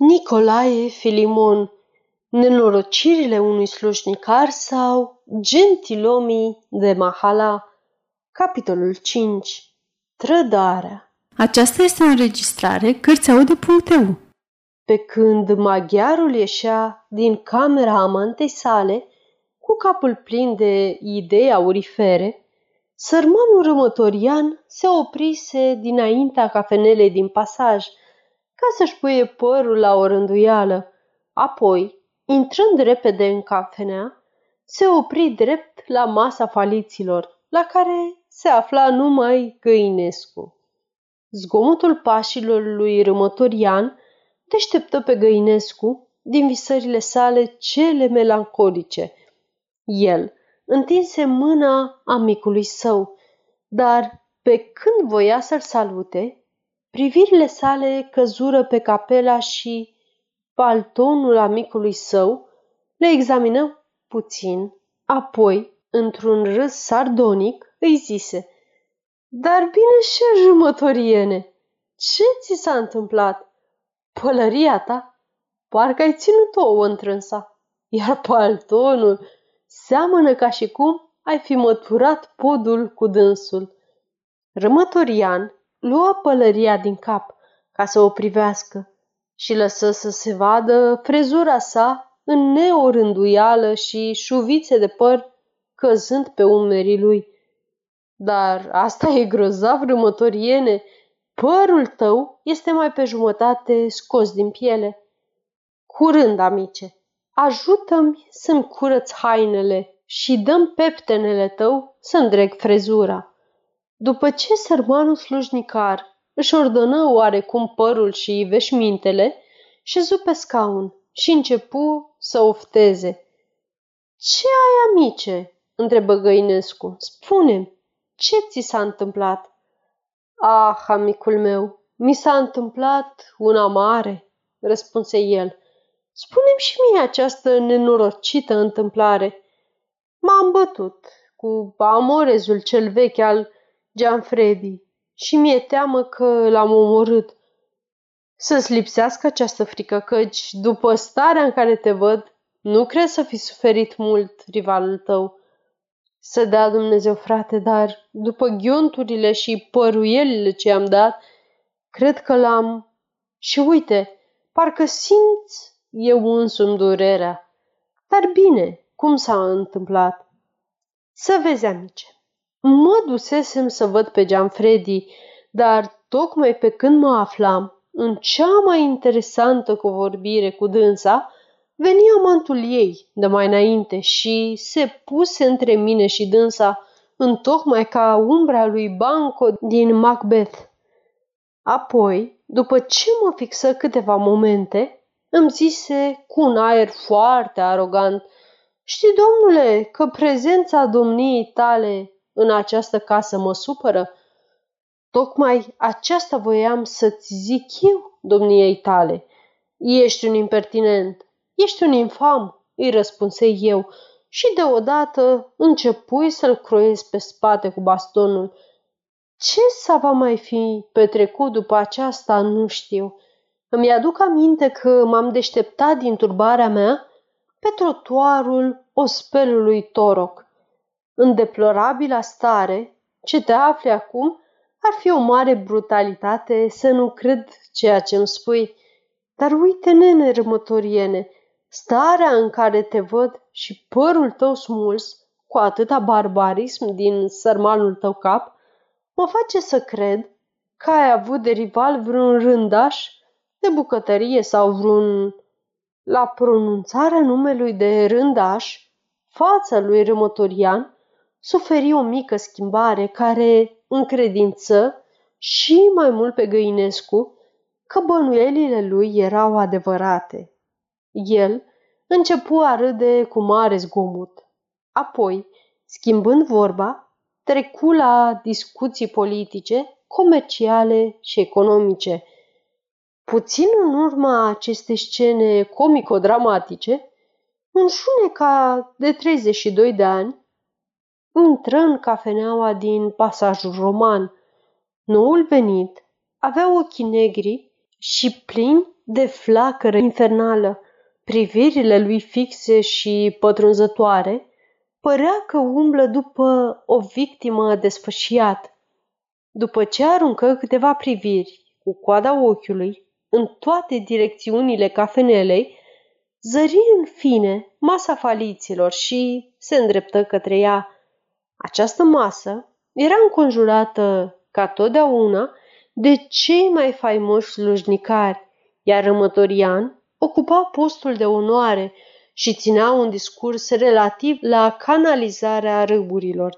Nicolae Filimon, nenorocirile unui slușnicar sau gentilomii de Mahala, capitolul 5. Trădarea Aceasta este o înregistrare Cărțiaude.eu Pe când maghiarul ieșea din camera amantei sale, cu capul plin de idei aurifere, sărmanul rămătorian se oprise dinaintea cafenelei din pasaj, ca să-și puie părul la o rânduială. Apoi, intrând repede în cafenea, se opri drept la masa faliților, la care se afla numai Găinescu. Zgomotul pașilor lui Rămătorian deșteptă pe Găinescu din visările sale cele melancolice. El întinse mâna amicului său, dar pe când voia să-l salute, Privirile sale căzură pe capela și paltonul amicului său, le examină puțin, apoi, într-un râs sardonic, îi zise Dar bine și jumătoriene, ce ți s-a întâmplat? Pălăria ta? Parcă ai ținut ouă întrânsa, iar paltonul seamănă ca și cum ai fi măturat podul cu dânsul. Rămătorian luă pălăria din cap ca să o privească și lăsă să se vadă frezura sa în neorânduială și șuvițe de păr căzând pe umerii lui. Dar asta e grozav, rămătoriene, părul tău este mai pe jumătate scos din piele. Curând, amice, ajută-mi să-mi curăț hainele și dăm peptenele tău să-mi dreg frezura. După ce sărmanul slujnicar își ordonă oarecum părul și veșmintele, șezu pe scaun și începu să ofteze. Ce ai, amice?" întrebă Găinescu. spune ce ți s-a întâmplat?" Ah, amicul meu, mi s-a întâmplat una mare," răspunse el. Spune-mi și mie această nenorocită întâmplare. M-am bătut cu amorezul cel vechi al Gianfredi, și mi-e teamă că l-am omorât. Să-ți lipsească această frică, căci, după starea în care te văd, nu crezi să fi suferit mult rivalul tău. Să dea Dumnezeu, frate, dar după ghionturile și păruielile ce am dat, cred că l-am... Și uite, parcă simți eu însumi durerea. Dar bine, cum s-a întâmplat? Să vezi, amice. Mă dusesem să văd pe Gianfredi, dar tocmai pe când mă aflam în cea mai interesantă covorbire cu dânsa, veni amantul ei de mai înainte și se puse între mine și dânsa, întocmai ca umbra lui Banco din Macbeth. Apoi, după ce mă fixă câteva momente, îmi zise cu un aer foarte arogant, Știi, domnule, că prezența domniei tale în această casă mă supără? Tocmai aceasta voiam să-ți zic eu, domniei tale. Ești un impertinent, ești un infam, îi răspunse eu și deodată începui să-l croiesc pe spate cu bastonul. Ce să va mai fi petrecut după aceasta, nu știu. Îmi aduc aminte că m-am deșteptat din turbarea mea pe trotuarul ospelului Toroc. În deplorabila stare ce te afli acum, ar fi o mare brutalitate să nu cred ceea ce îmi spui. Dar uite, nene rămătoriene, starea în care te văd și părul tău smuls, cu atâta barbarism din sărmanul tău cap, mă face să cred că ai avut de rival vreun rândaș de bucătărie sau vreun... La pronunțarea numelui de rândaș, fața lui Rămătorian suferi o mică schimbare care încredință și mai mult pe Găinescu că bănuielile lui erau adevărate. El începu a râde cu mare zgomot. Apoi, schimbând vorba, trecu la discuții politice, comerciale și economice. Puțin în urma acestei scene comico-dramatice, un șuneca de 32 de ani intră în cafeneaua din pasajul roman. Noul venit avea ochii negri și plini de flacără infernală, privirile lui fixe și pătrunzătoare, părea că umblă după o victimă desfășiat. După ce aruncă câteva priviri cu coada ochiului în toate direcțiunile cafenelei, zări în fine masa faliților și se îndreptă către ea. Această masă era înconjurată, ca totdeauna, de cei mai faimoși slujnicari, iar rămătorian ocupa postul de onoare și ținea un discurs relativ la canalizarea râburilor.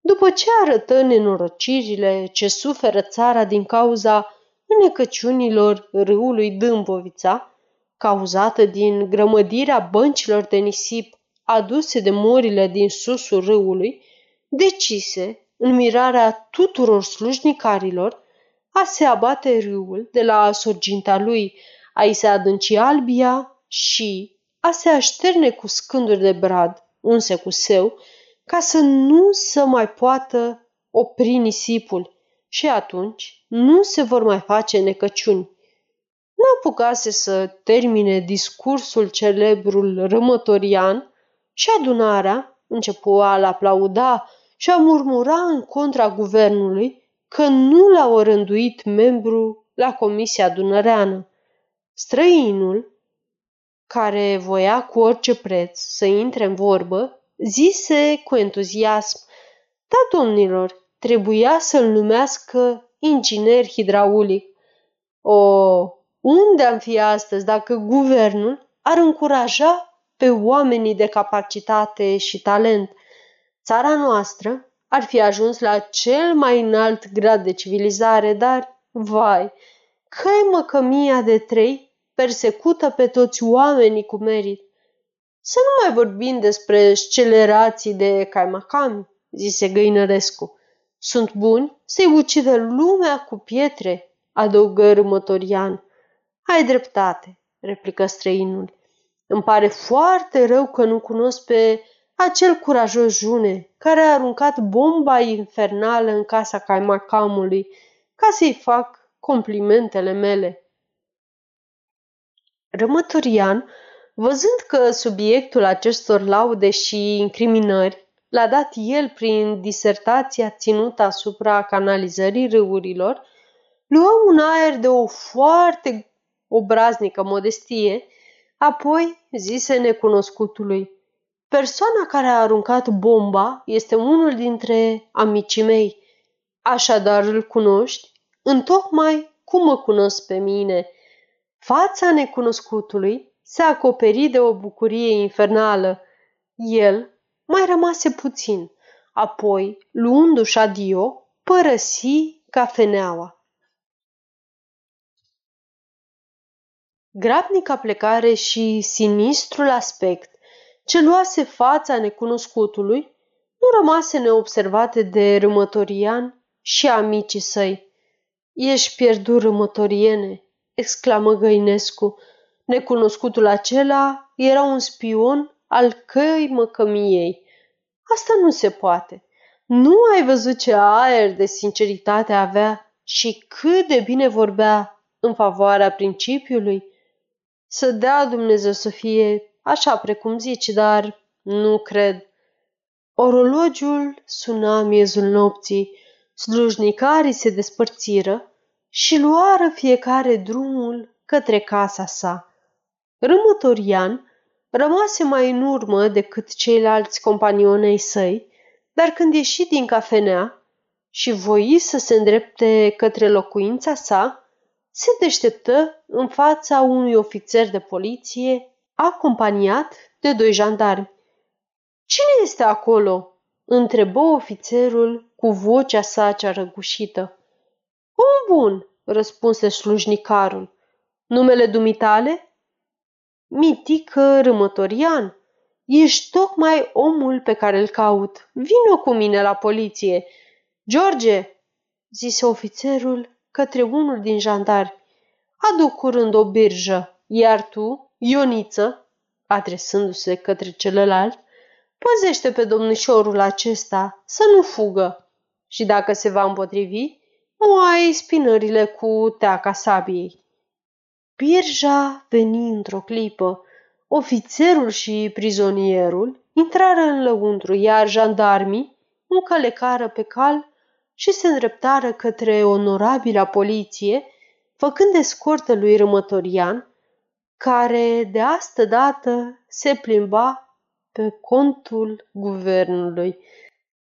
După ce arătă nenorocirile ce suferă țara din cauza înecăciunilor râului Dâmbovița, cauzată din grămădirea băncilor de nisip aduse de morile din susul râului, decise, în mirarea tuturor slujnicarilor, a se abate râul de la sorginta lui, a-i se adânci albia și a se așterne cu scânduri de brad, unse cu seu, ca să nu să mai poată opri nisipul și atunci nu se vor mai face necăciuni. Nu apucase să termine discursul celebrul rămătorian și adunarea începu a-l aplauda și a murmura în contra guvernului că nu l-a orânduit membru la comisia dunăreană. Străinul, care voia cu orice preț să intre în vorbă, zise cu entuziasm, da, domnilor, trebuia să-l numească inginer hidraulic. O, unde am fi astăzi dacă guvernul ar încuraja pe oamenii de capacitate și talent? Țara noastră ar fi ajuns la cel mai înalt grad de civilizare, dar, vai, căi măcămia de trei persecută pe toți oamenii cu merit. Să nu mai vorbim despre scelerații de caimacami, zise Găinărescu. Sunt buni să-i ucidă lumea cu pietre, adăugă Râmătorian. Ai dreptate, replică străinul. Îmi pare foarte rău că nu cunosc pe acel curajos june care a aruncat bomba infernală în casa caimacamului ca să-i fac complimentele mele. Rămătorian, văzând că subiectul acestor laude și incriminări l-a dat el prin disertația ținută asupra canalizării râurilor, luă un aer de o foarte obraznică modestie, apoi zise necunoscutului, Persoana care a aruncat bomba este unul dintre amicii mei. Așadar îl cunoști, întocmai cum mă cunosc pe mine. Fața necunoscutului se acoperi de o bucurie infernală. El mai rămase puțin, apoi, luându-și adio, părăsi cafeneaua. Grabnica plecare și sinistrul aspect ce luase fața necunoscutului, nu rămase neobservate de Râmătorian și amicii săi. Ești pierdut, Râmătoriene, exclamă Găinescu. Necunoscutul acela era un spion al căi măcămiei. Asta nu se poate. Nu ai văzut ce aer de sinceritate avea și cât de bine vorbea în favoarea principiului? Să dea Dumnezeu să fie așa precum zici, dar nu cred. Orologiul suna miezul nopții, slujnicarii se despărțiră și luară fiecare drumul către casa sa. Rămătorian rămase mai în urmă decât ceilalți companionei săi, dar când ieși din cafenea și voi să se îndrepte către locuința sa, se deșteptă în fața unui ofițer de poliție acompaniat de doi jandarmi. Cine este acolo?" întrebă ofițerul cu vocea sa cea răgușită. Om bun, răspunse slujnicarul. Numele dumitale? Mitică Râmătorian. Ești tocmai omul pe care îl caut. Vino cu mine la poliție. George, zise ofițerul către unul din jandari, adu curând o birjă, iar tu Ioniță, adresându-se către celălalt, păzește pe domnișorul acesta să nu fugă și dacă se va împotrivi, moaie spinările cu teaca sabiei. Birja veni într-o clipă. Ofițerul și prizonierul intrară în lăuntru, iar jandarmii încălecară pe cal și se îndreptară către onorabila poliție, făcând escortă lui Rămătorian, care de astă dată se plimba pe contul guvernului.